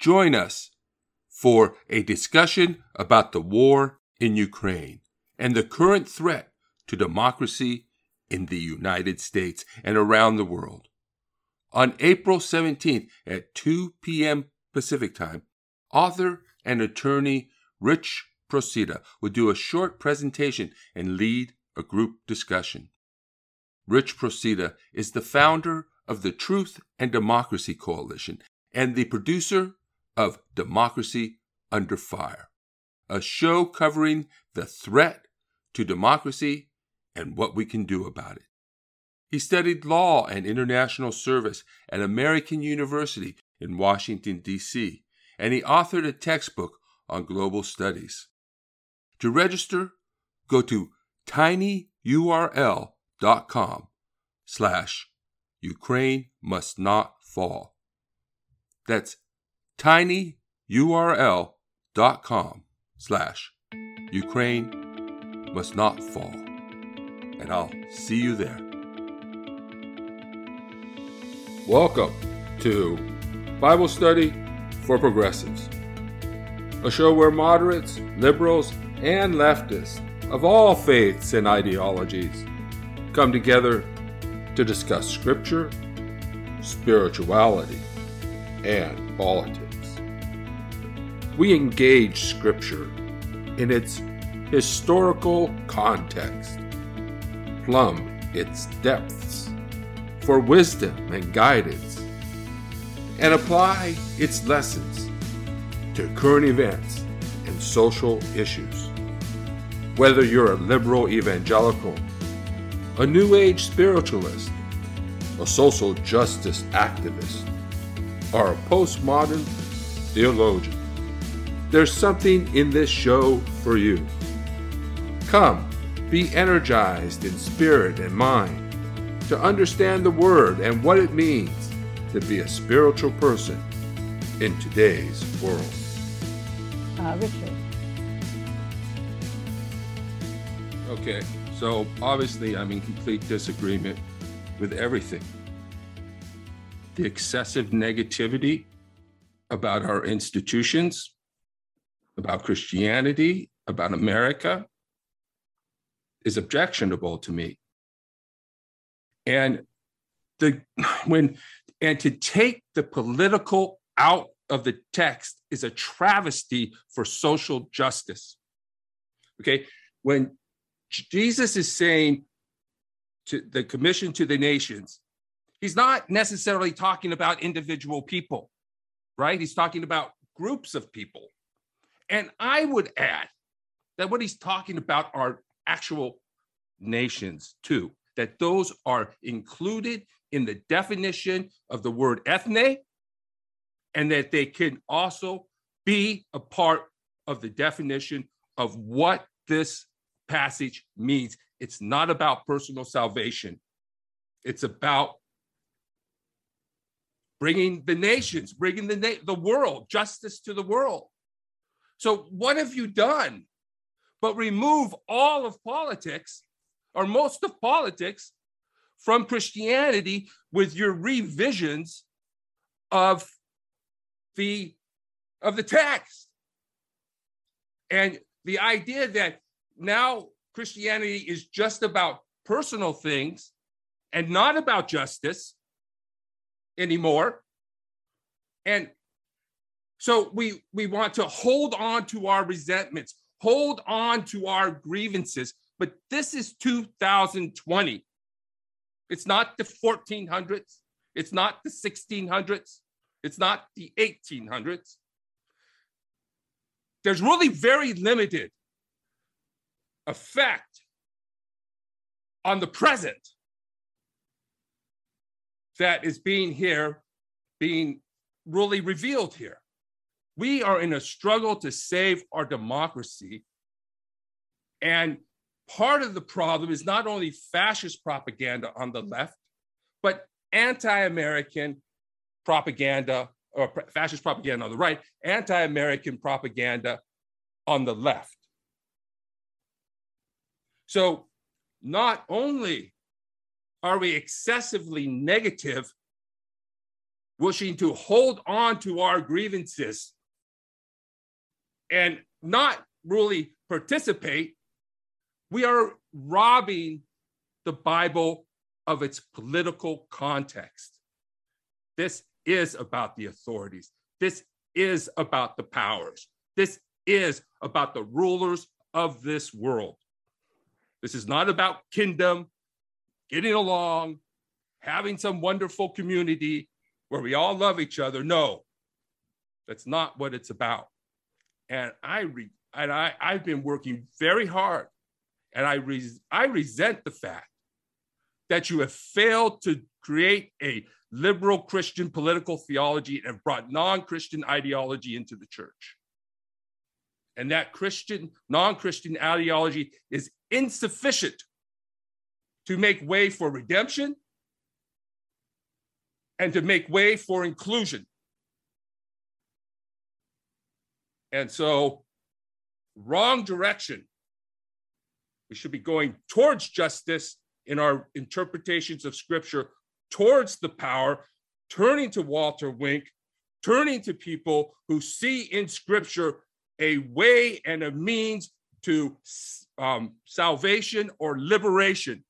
join us for a discussion about the war in Ukraine and the current threat to democracy in the United States and around the world. On April 17th at 2 p.m. Pacific Time, author and attorney Rich Procida will do a short presentation and lead a group discussion. Rich Procida is the founder of the Truth and Democracy Coalition and the producer of Democracy Under Fire, a show covering the threat to democracy and what we can do about it. He studied law and international service at American University in Washington, D.C., and he authored a textbook on global studies. To register, go to tinyurl.com slash Ukraine must not fall. That's tinyurl.com slash Ukraine must not fall. And I'll see you there. Welcome to Bible Study for Progressives, a show where moderates, liberals, and leftists of all faiths and ideologies come together to discuss scripture, spirituality, and politics. We engage scripture in its historical context, plumb its depths for wisdom and guidance, and apply its lessons to current events and social issues. Whether you're a liberal evangelical, a New Age spiritualist, a social justice activist, or a postmodern theologian, there's something in this show for you. Come, be energized in spirit and mind to understand the Word and what it means to be a spiritual person in today's world. Uh, Richard. Okay, so obviously I'm in complete disagreement with everything. The excessive negativity about our institutions, about Christianity, about America is objectionable to me. And the when and to take the political out of the text is a travesty for social justice. Okay, when Jesus is saying to the commission to the nations, he's not necessarily talking about individual people, right? He's talking about groups of people. And I would add that what he's talking about are actual nations too, that those are included in the definition of the word ethne, and that they can also be a part of the definition of what this passage means it's not about personal salvation, it's about bringing the nations, bringing the, na- the world, justice to the world. So, what have you done but remove all of politics or most of politics from Christianity with your revisions of the of the text and the idea that now Christianity is just about personal things and not about justice anymore. And so we we want to hold on to our resentments, hold on to our grievances, but this is 2020. It's not the 1400s, it's not the 1600s, it's not the 1800s. There's really very limited effect on the present that is being here, being really revealed here. We are in a struggle to save our democracy. And part of the problem is not only fascist propaganda on the mm-hmm. left, but anti American propaganda or fascist propaganda on the right, anti American propaganda on the left. So not only are we excessively negative wishing to hold on to our grievances and not really participate, we are robbing the Bible of its political context. This is about the authorities. This is about the powers. This is about the rulers of this world. This is not about kingdom, getting along, having some wonderful community where we all love each other. No, that's not what it's about. And I re- and I, I've been working very hard, and I res- I resent the fact that you have failed to create a liberal Christian political theology and have brought non-Christian ideology into the church. And that Christian, non-Christian ideology is insufficient to make way for redemption and to make way for inclusion. And so, wrong direction. We should be going towards justice in our interpretations of scripture, towards the power, turning to Walter Wink, turning to people who see in scripture a way and a means to um, salvation or liberation.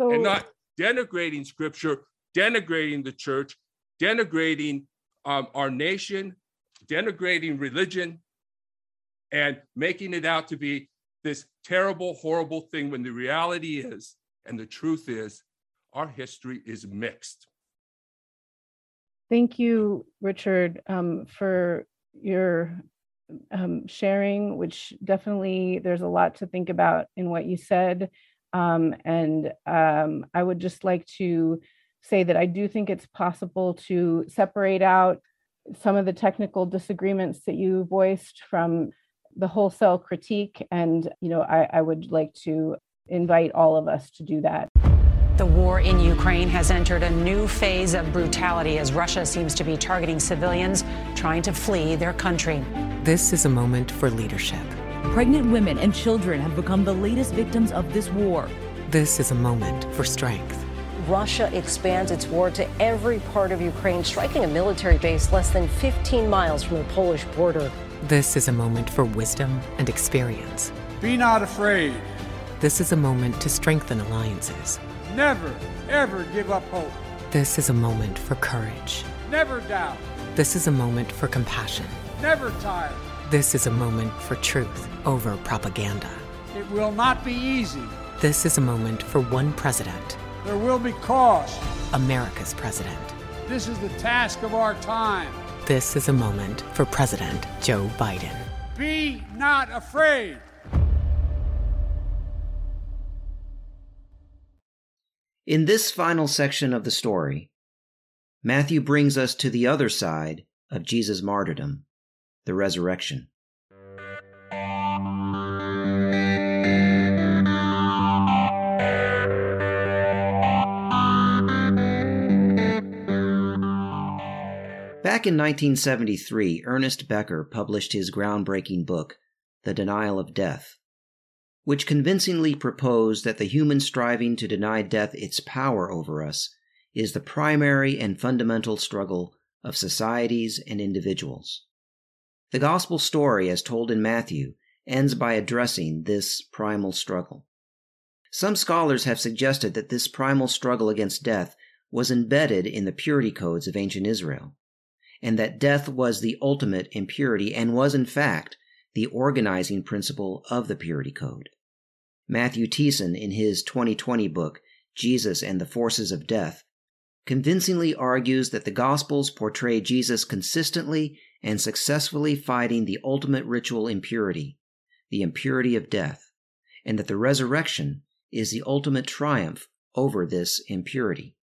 So, and not denigrating scripture, denigrating the church, denigrating um, our nation, denigrating religion, and making it out to be this terrible, horrible thing when the reality is, and the truth is, our history is mixed. Thank you, Richard, um, for your um, sharing, which definitely there's a lot to think about in what you said. Um, and um, I would just like to say that I do think it's possible to separate out some of the technical disagreements that you voiced from the wholesale critique. And, you know, I, I would like to invite all of us to do that. The war in Ukraine has entered a new phase of brutality as Russia seems to be targeting civilians trying to flee their country. This is a moment for leadership. Pregnant women and children have become the latest victims of this war. This is a moment for strength. Russia expands its war to every part of Ukraine, striking a military base less than 15 miles from the Polish border. This is a moment for wisdom and experience. Be not afraid. This is a moment to strengthen alliances. Never, ever give up hope. This is a moment for courage. Never doubt. This is a moment for compassion. Never tire. This is a moment for truth over propaganda. It will not be easy. This is a moment for one president. There will be cost. America's president. This is the task of our time. This is a moment for President Joe Biden. Be not afraid. In this final section of the story, Matthew brings us to the other side of Jesus' martyrdom, the resurrection. Back in 1973, Ernest Becker published his groundbreaking book, The Denial of Death, which convincingly proposed that the human striving to deny death its power over us is the primary and fundamental struggle of societies and individuals. The gospel story, as told in Matthew, ends by addressing this primal struggle. Some scholars have suggested that this primal struggle against death was embedded in the purity codes of ancient Israel, and that death was the ultimate impurity and was, in fact, the organizing principle of the purity code. Matthew Thiessen, in his 2020 book, Jesus and the Forces of Death, convincingly argues that the Gospels portray Jesus consistently and successfully fighting the ultimate ritual impurity, the impurity of death, and that the resurrection is the ultimate triumph over this impurity.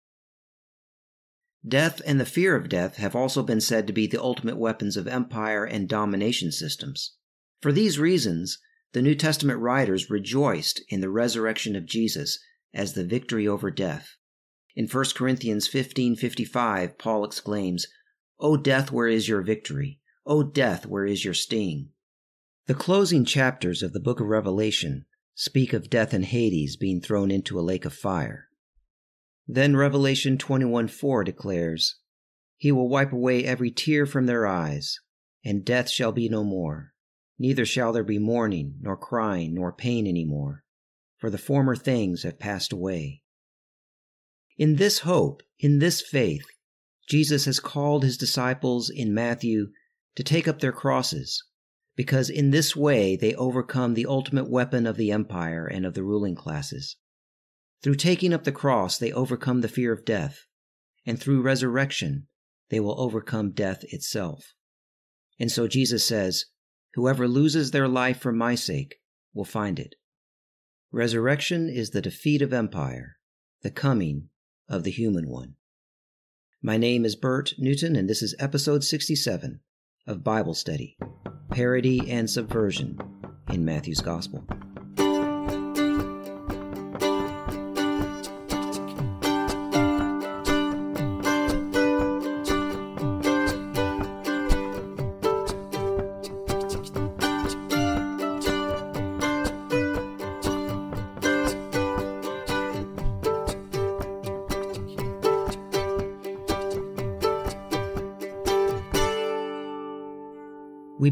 Death and the fear of death have also been said to be the ultimate weapons of empire and domination systems. For these reasons, the New Testament writers rejoiced in the resurrection of Jesus as the victory over death. In 1 Corinthians 15:55, Paul exclaims, "O death, where is your victory? O death, where is your sting?" The closing chapters of the book of Revelation speak of death and Hades being thrown into a lake of fire. Then Revelation 21 4 declares, He will wipe away every tear from their eyes, and death shall be no more. Neither shall there be mourning, nor crying, nor pain any more, for the former things have passed away. In this hope, in this faith, Jesus has called his disciples in Matthew to take up their crosses, because in this way they overcome the ultimate weapon of the empire and of the ruling classes. Through taking up the cross, they overcome the fear of death, and through resurrection, they will overcome death itself. And so Jesus says, Whoever loses their life for my sake will find it. Resurrection is the defeat of empire, the coming of the human one. My name is Bert Newton, and this is episode 67 of Bible Study Parody and Subversion in Matthew's Gospel.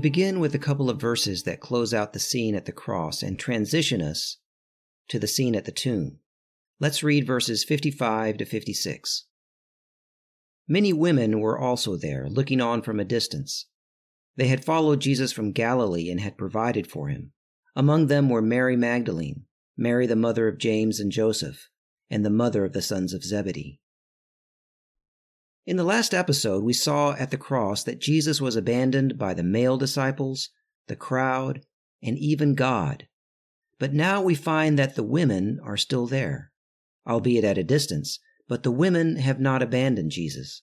Begin with a couple of verses that close out the scene at the cross and transition us to the scene at the tomb. Let's read verses 55 to 56. Many women were also there, looking on from a distance. They had followed Jesus from Galilee and had provided for him. Among them were Mary Magdalene, Mary the mother of James and Joseph, and the mother of the sons of Zebedee. In the last episode, we saw at the cross that Jesus was abandoned by the male disciples, the crowd, and even God. But now we find that the women are still there, albeit at a distance, but the women have not abandoned Jesus.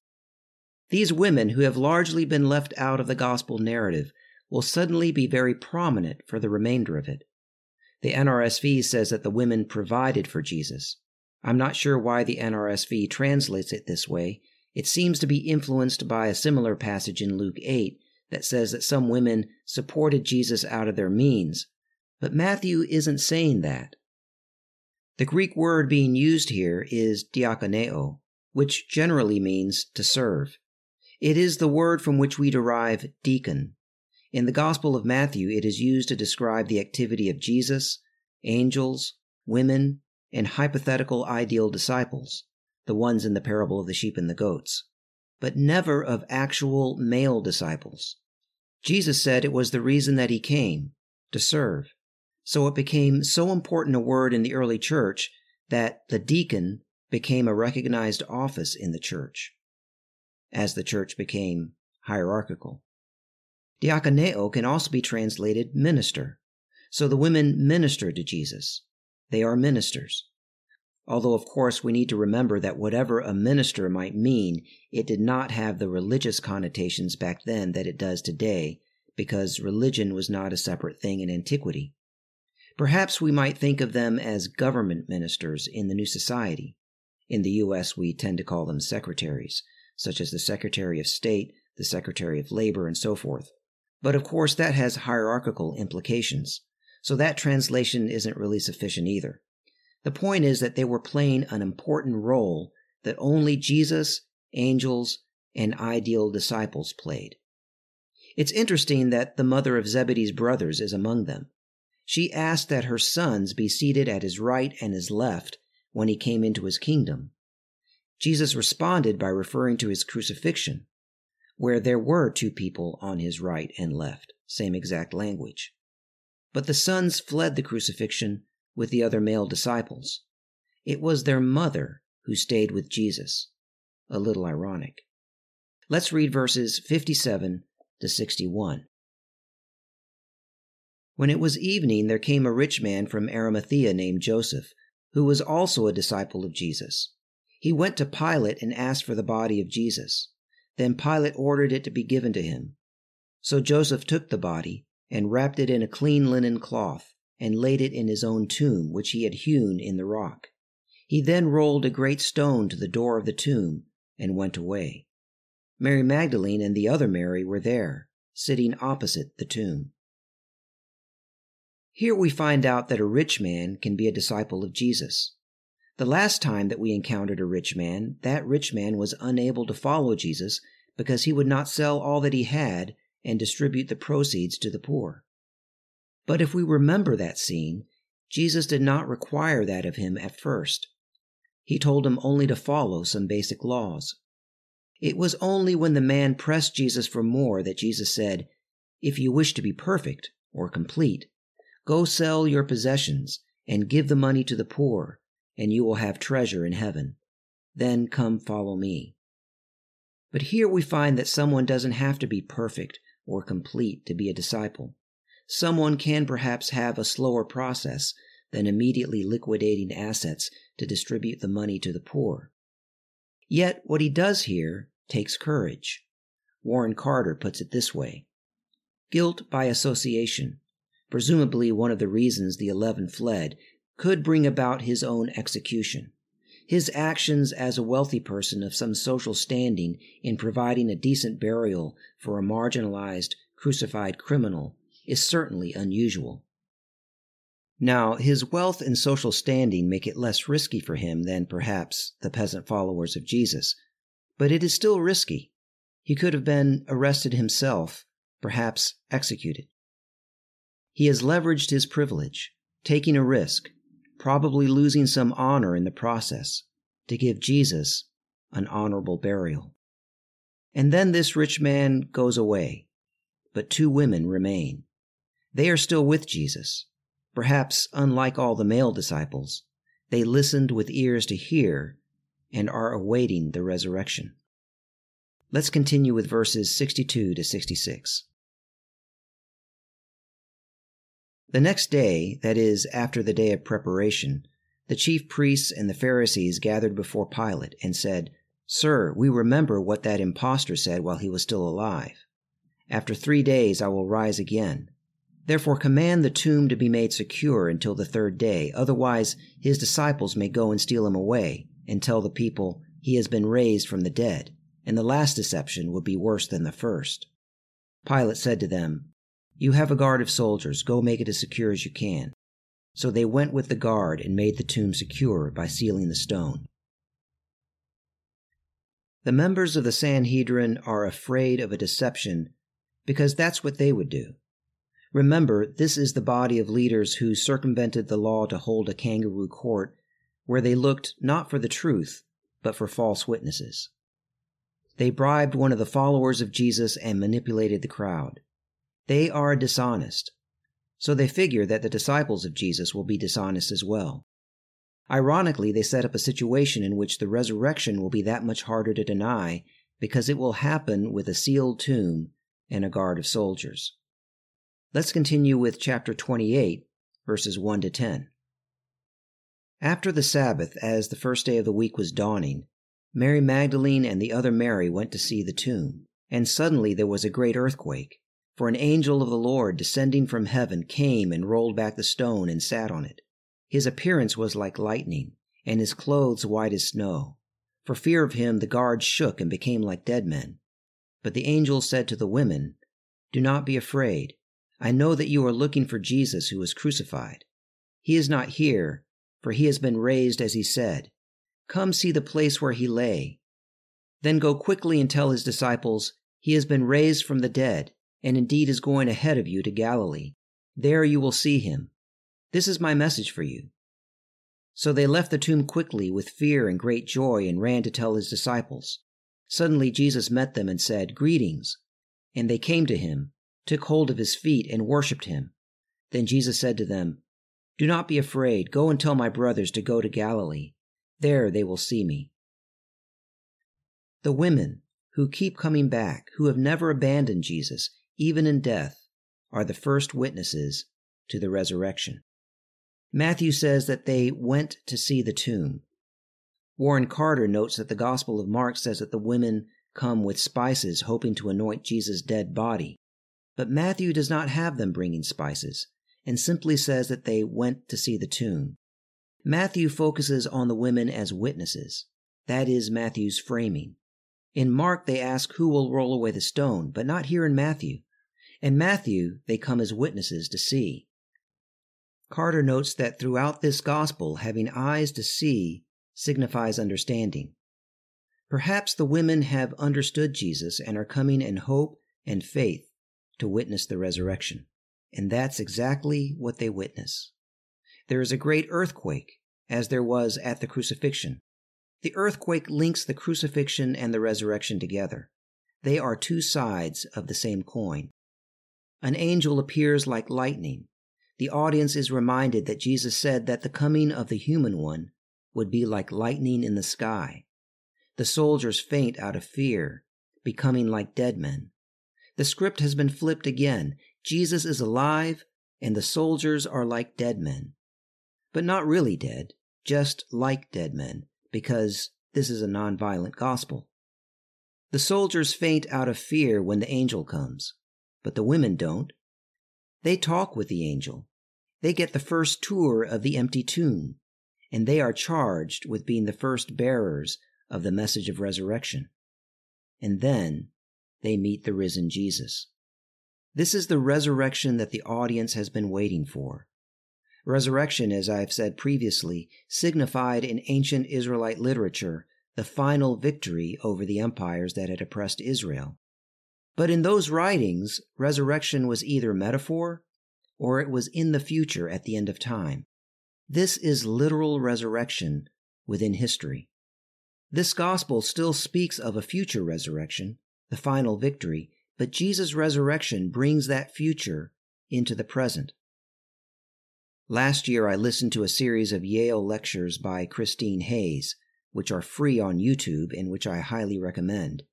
These women, who have largely been left out of the gospel narrative, will suddenly be very prominent for the remainder of it. The NRSV says that the women provided for Jesus. I'm not sure why the NRSV translates it this way, it seems to be influenced by a similar passage in Luke 8 that says that some women supported Jesus out of their means, but Matthew isn't saying that. The Greek word being used here is diakoneo, which generally means to serve. It is the word from which we derive deacon. In the Gospel of Matthew, it is used to describe the activity of Jesus, angels, women, and hypothetical ideal disciples the ones in the parable of the sheep and the goats, but never of actual male disciples. Jesus said it was the reason that he came to serve. So it became so important a word in the early church that the deacon became a recognized office in the church as the church became hierarchical. Diakoneo can also be translated minister. So the women ministered to Jesus. They are ministers. Although, of course, we need to remember that whatever a minister might mean, it did not have the religious connotations back then that it does today, because religion was not a separate thing in antiquity. Perhaps we might think of them as government ministers in the new society. In the U.S., we tend to call them secretaries, such as the Secretary of State, the Secretary of Labor, and so forth. But of course, that has hierarchical implications, so that translation isn't really sufficient either. The point is that they were playing an important role that only Jesus, angels, and ideal disciples played. It's interesting that the mother of Zebedee's brothers is among them. She asked that her sons be seated at his right and his left when he came into his kingdom. Jesus responded by referring to his crucifixion, where there were two people on his right and left, same exact language. But the sons fled the crucifixion with the other male disciples. It was their mother who stayed with Jesus. A little ironic. Let's read verses 57 to 61. When it was evening, there came a rich man from Arimathea named Joseph, who was also a disciple of Jesus. He went to Pilate and asked for the body of Jesus. Then Pilate ordered it to be given to him. So Joseph took the body and wrapped it in a clean linen cloth and laid it in his own tomb, which he had hewn in the rock. He then rolled a great stone to the door of the tomb and went away. Mary Magdalene and the other Mary were there, sitting opposite the tomb. Here we find out that a rich man can be a disciple of Jesus. The last time that we encountered a rich man, that rich man was unable to follow Jesus because he would not sell all that he had and distribute the proceeds to the poor. But if we remember that scene, Jesus did not require that of him at first. He told him only to follow some basic laws. It was only when the man pressed Jesus for more that Jesus said, If you wish to be perfect or complete, go sell your possessions and give the money to the poor and you will have treasure in heaven. Then come follow me. But here we find that someone doesn't have to be perfect or complete to be a disciple. Someone can perhaps have a slower process than immediately liquidating assets to distribute the money to the poor. Yet what he does here takes courage. Warren Carter puts it this way Guilt by association, presumably one of the reasons the eleven fled, could bring about his own execution. His actions as a wealthy person of some social standing in providing a decent burial for a marginalized, crucified criminal is certainly unusual. Now, his wealth and social standing make it less risky for him than perhaps the peasant followers of Jesus, but it is still risky. He could have been arrested himself, perhaps executed. He has leveraged his privilege, taking a risk, probably losing some honor in the process, to give Jesus an honorable burial. And then this rich man goes away, but two women remain. They are still with Jesus. Perhaps, unlike all the male disciples, they listened with ears to hear and are awaiting the resurrection. Let's continue with verses 62 to 66. The next day, that is, after the day of preparation, the chief priests and the Pharisees gathered before Pilate and said, Sir, we remember what that impostor said while he was still alive. After three days I will rise again. Therefore command the tomb to be made secure until the third day, otherwise his disciples may go and steal him away and tell the people he has been raised from the dead, and the last deception would be worse than the first. Pilate said to them, you have a guard of soldiers. Go make it as secure as you can. So they went with the guard and made the tomb secure by sealing the stone. The members of the Sanhedrin are afraid of a deception because that's what they would do. Remember, this is the body of leaders who circumvented the law to hold a kangaroo court where they looked not for the truth, but for false witnesses. They bribed one of the followers of Jesus and manipulated the crowd. They are dishonest. So they figure that the disciples of Jesus will be dishonest as well. Ironically, they set up a situation in which the resurrection will be that much harder to deny because it will happen with a sealed tomb and a guard of soldiers. Let's continue with chapter 28, verses 1 to 10. After the Sabbath, as the first day of the week was dawning, Mary Magdalene and the other Mary went to see the tomb, and suddenly there was a great earthquake for an angel of the Lord descending from heaven came and rolled back the stone and sat on it. His appearance was like lightning, and his clothes white as snow. For fear of him, the guards shook and became like dead men. But the angel said to the women, Do not be afraid. I know that you are looking for Jesus who was crucified. He is not here, for he has been raised as he said. Come see the place where he lay. Then go quickly and tell his disciples, He has been raised from the dead and indeed is going ahead of you to Galilee. There you will see him. This is my message for you. So they left the tomb quickly with fear and great joy and ran to tell his disciples. Suddenly Jesus met them and said, Greetings. And they came to him, took hold of his feet, and worshipped him. Then Jesus said to them, Do not be afraid. Go and tell my brothers to go to Galilee. There they will see me. The women, who keep coming back, who have never abandoned Jesus, even in death, are the first witnesses to the resurrection. Matthew says that they went to see the tomb. Warren Carter notes that the Gospel of Mark says that the women come with spices hoping to anoint Jesus' dead body. But Matthew does not have them bringing spices and simply says that they went to see the tomb. Matthew focuses on the women as witnesses. That is Matthew's framing. In Mark, they ask who will roll away the stone, but not here in Matthew. In Matthew, they come as witnesses to see. Carter notes that throughout this gospel, having eyes to see signifies understanding. Perhaps the women have understood Jesus and are coming in hope and faith to witness the resurrection. And that's exactly what they witness. There is a great earthquake, as there was at the crucifixion. The earthquake links the crucifixion and the resurrection together. They are two sides of the same coin. An angel appears like lightning. The audience is reminded that Jesus said that the coming of the human one would be like lightning in the sky. The soldiers faint out of fear, becoming like dead men. The script has been flipped again. Jesus is alive, and the soldiers are like dead men. But not really dead, just like dead men, because this is a nonviolent gospel. The soldiers faint out of fear when the angel comes, but the women don't. They talk with the angel. They get the first tour of the empty tomb, and they are charged with being the first bearers of the message of resurrection. And then they meet the risen Jesus. This is the resurrection that the audience has been waiting for. Resurrection, as I have said previously, signified in ancient Israelite literature the final victory over the empires that had oppressed Israel. But in those writings, resurrection was either metaphor or it was in the future at the end of time. This is literal resurrection within history. This gospel still speaks of a future resurrection, the final victory, but Jesus' resurrection brings that future into the present. Last year, I listened to a series of Yale lectures by Christine Hayes, which are free on YouTube and which I highly recommend.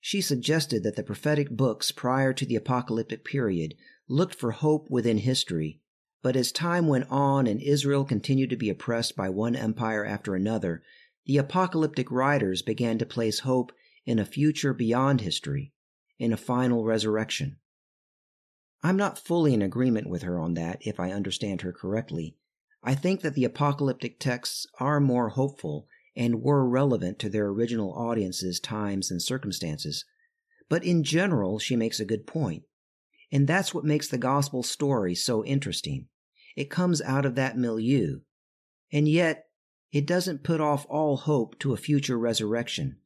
She suggested that the prophetic books prior to the apocalyptic period looked for hope within history, but as time went on and Israel continued to be oppressed by one empire after another, the apocalyptic writers began to place hope in a future beyond history, in a final resurrection. I'm not fully in agreement with her on that, if I understand her correctly. I think that the apocalyptic texts are more hopeful and were relevant to their original audiences, times, and circumstances. But in general, she makes a good point. And that's what makes the gospel story so interesting. It comes out of that milieu. And yet, it doesn't put off all hope to a future resurrection.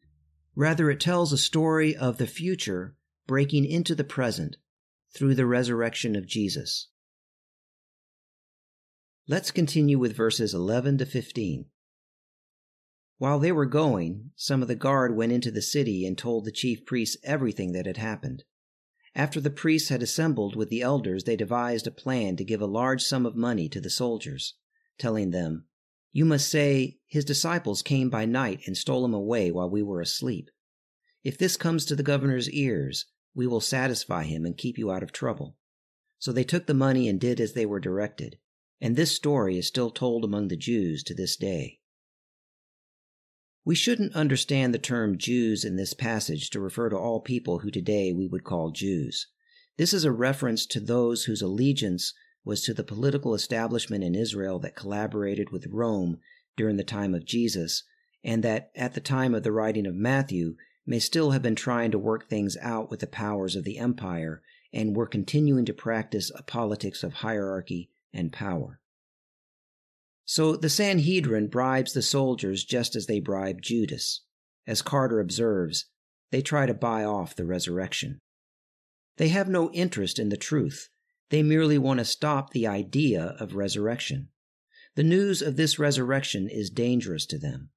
Rather, it tells a story of the future breaking into the present through the resurrection of Jesus. Let's continue with verses 11 to 15. While they were going, some of the guard went into the city and told the chief priests everything that had happened. After the priests had assembled with the elders, they devised a plan to give a large sum of money to the soldiers, telling them, you must say, His disciples came by night and stole him away while we were asleep. If this comes to the governor's ears, we will satisfy him and keep you out of trouble. So they took the money and did as they were directed. And this story is still told among the Jews to this day. We shouldn't understand the term Jews in this passage to refer to all people who today we would call Jews. This is a reference to those whose allegiance was to the political establishment in Israel that collaborated with Rome during the time of Jesus, and that at the time of the writing of Matthew may still have been trying to work things out with the powers of the empire and were continuing to practice a politics of hierarchy and power. So the Sanhedrin bribes the soldiers just as they bribed Judas. As Carter observes, they try to buy off the resurrection. They have no interest in the truth. They merely want to stop the idea of resurrection. The news of this resurrection is dangerous to them.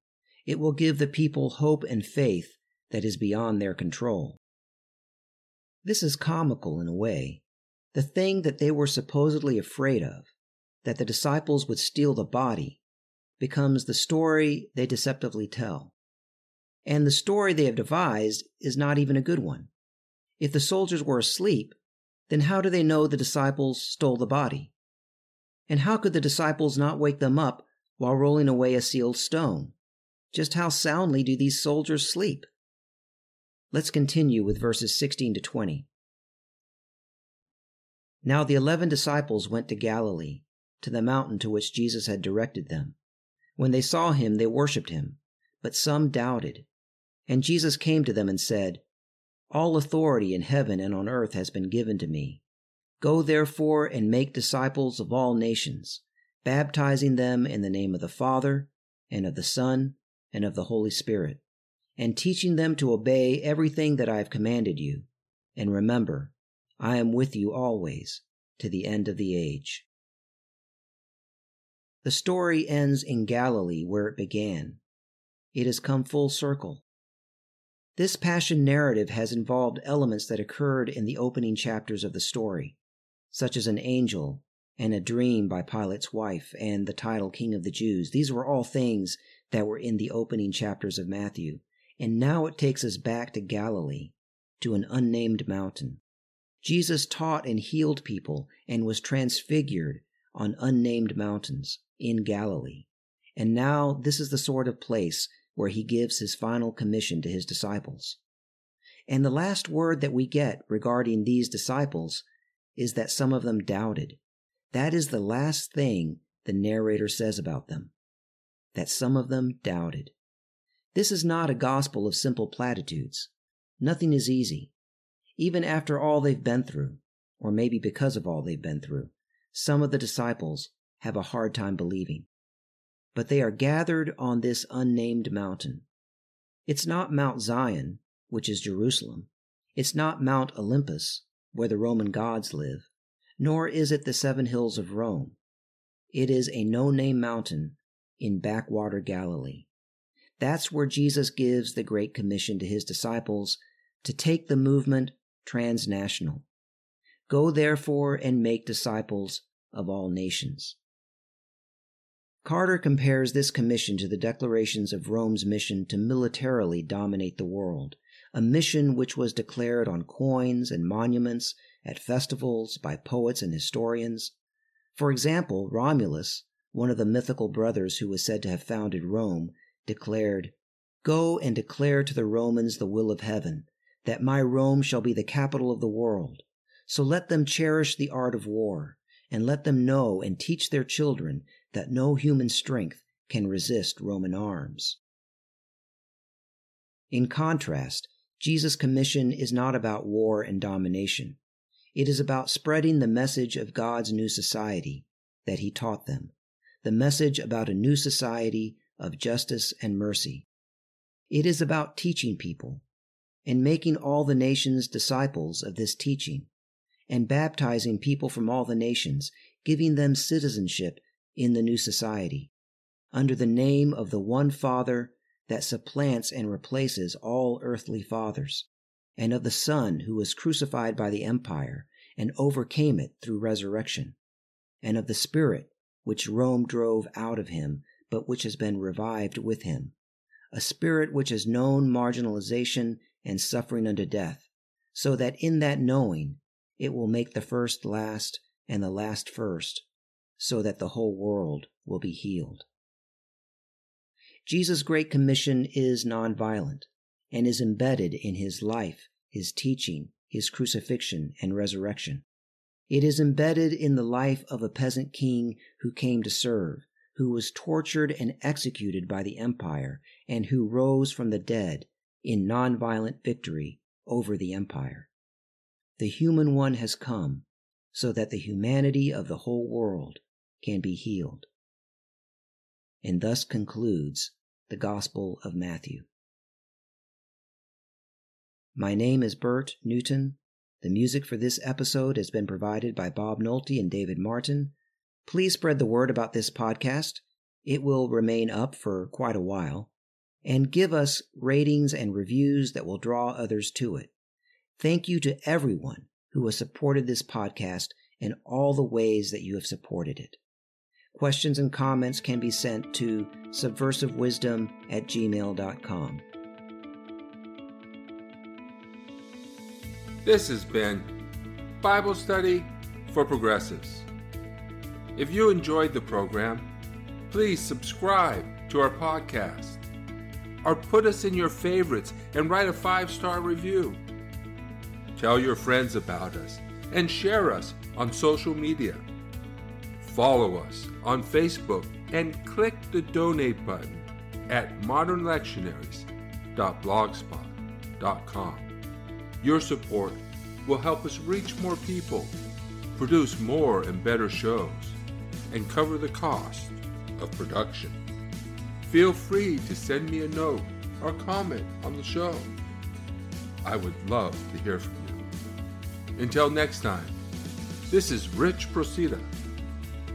It will give the people hope and faith that is beyond their control. This is comical in a way. The thing that they were supposedly afraid of, that the disciples would steal the body, becomes the story they deceptively tell. And the story they have devised is not even a good one. If the soldiers were asleep, then how do they know the disciples stole the body? And how could the disciples not wake them up while rolling away a sealed stone? Just how soundly do these soldiers sleep? Let's continue with verses 16 to 20. Now the eleven disciples went to Galilee, to the mountain to which Jesus had directed them. When they saw him, they worshipped him, but some doubted. And Jesus came to them and said, all authority in heaven and on earth has been given to me. Go therefore and make disciples of all nations, baptizing them in the name of the Father, and of the Son, and of the Holy Spirit, and teaching them to obey everything that I have commanded you. And remember, I am with you always, to the end of the age. The story ends in Galilee where it began. It has come full circle. This passion narrative has involved elements that occurred in the opening chapters of the story, such as an angel and a dream by Pilate's wife and the title King of the Jews. These were all things that were in the opening chapters of Matthew. And now it takes us back to Galilee, to an unnamed mountain. Jesus taught and healed people and was transfigured on unnamed mountains in Galilee. And now this is the sort of place where he gives his final commission to his disciples. And the last word that we get regarding these disciples is that some of them doubted. That is the last thing the narrator says about them. That some of them doubted. This is not a gospel of simple platitudes. Nothing is easy. Even after all they've been through, or maybe because of all they've been through, some of the disciples have a hard time believing but they are gathered on this unnamed mountain. It's not Mount Zion, which is Jerusalem. It's not Mount Olympus, where the Roman gods live, nor is it the seven hills of Rome. It is a no name mountain in backwater Galilee. That's where Jesus gives the Great Commission to his disciples to take the movement transnational. Go therefore and make disciples of all nations. Carter compares this commission to the declarations of Rome's mission to militarily dominate the world, a mission which was declared on coins and monuments, at festivals, by poets and historians. For example, Romulus, one of the mythical brothers who was said to have founded Rome, declared, Go and declare to the Romans the will of heaven, that my Rome shall be the capital of the world. So let them cherish the art of war, and let them know and teach their children that no human strength can resist Roman arms. In contrast, Jesus' commission is not about war and domination. It is about spreading the message of God's new society that he taught them, the message about a new society of justice and mercy. It is about teaching people and making all the nations disciples of this teaching and baptizing people from all the nations, giving them citizenship in the new society, under the name of the one Father that supplants and replaces all earthly fathers, and of the Son who was crucified by the empire and overcame it through resurrection, and of the Spirit which Rome drove out of him, but which has been revived with him, a spirit which has known marginalization and suffering unto death, so that in that knowing it will make the first last and the last first, so that the whole world will be healed. Jesus' Great Commission is nonviolent and is embedded in his life, his teaching, his crucifixion, and resurrection. It is embedded in the life of a peasant king who came to serve, who was tortured and executed by the empire, and who rose from the dead in nonviolent victory over the empire. The human one has come so that the humanity of the whole world can be healed. And thus concludes the Gospel of Matthew. My name is Bert Newton. The music for this episode has been provided by Bob Nolte and David Martin. Please spread the word about this podcast. It will remain up for quite a while. And give us ratings and reviews that will draw others to it. Thank you to everyone who has supported this podcast in all the ways that you have supported it. Questions and comments can be sent to subversivewisdom at gmail.com. This has been Bible Study for Progressives. If you enjoyed the program, please subscribe to our podcast or put us in your favorites and write a five star review. Tell your friends about us and share us on social media. Follow us on Facebook and click the donate button at modernlectionaries.blogspot.com. Your support will help us reach more people, produce more and better shows, and cover the cost of production. feel free to send me a note or comment on the show. I would love to hear from you. Until next time, this is Rich Procida.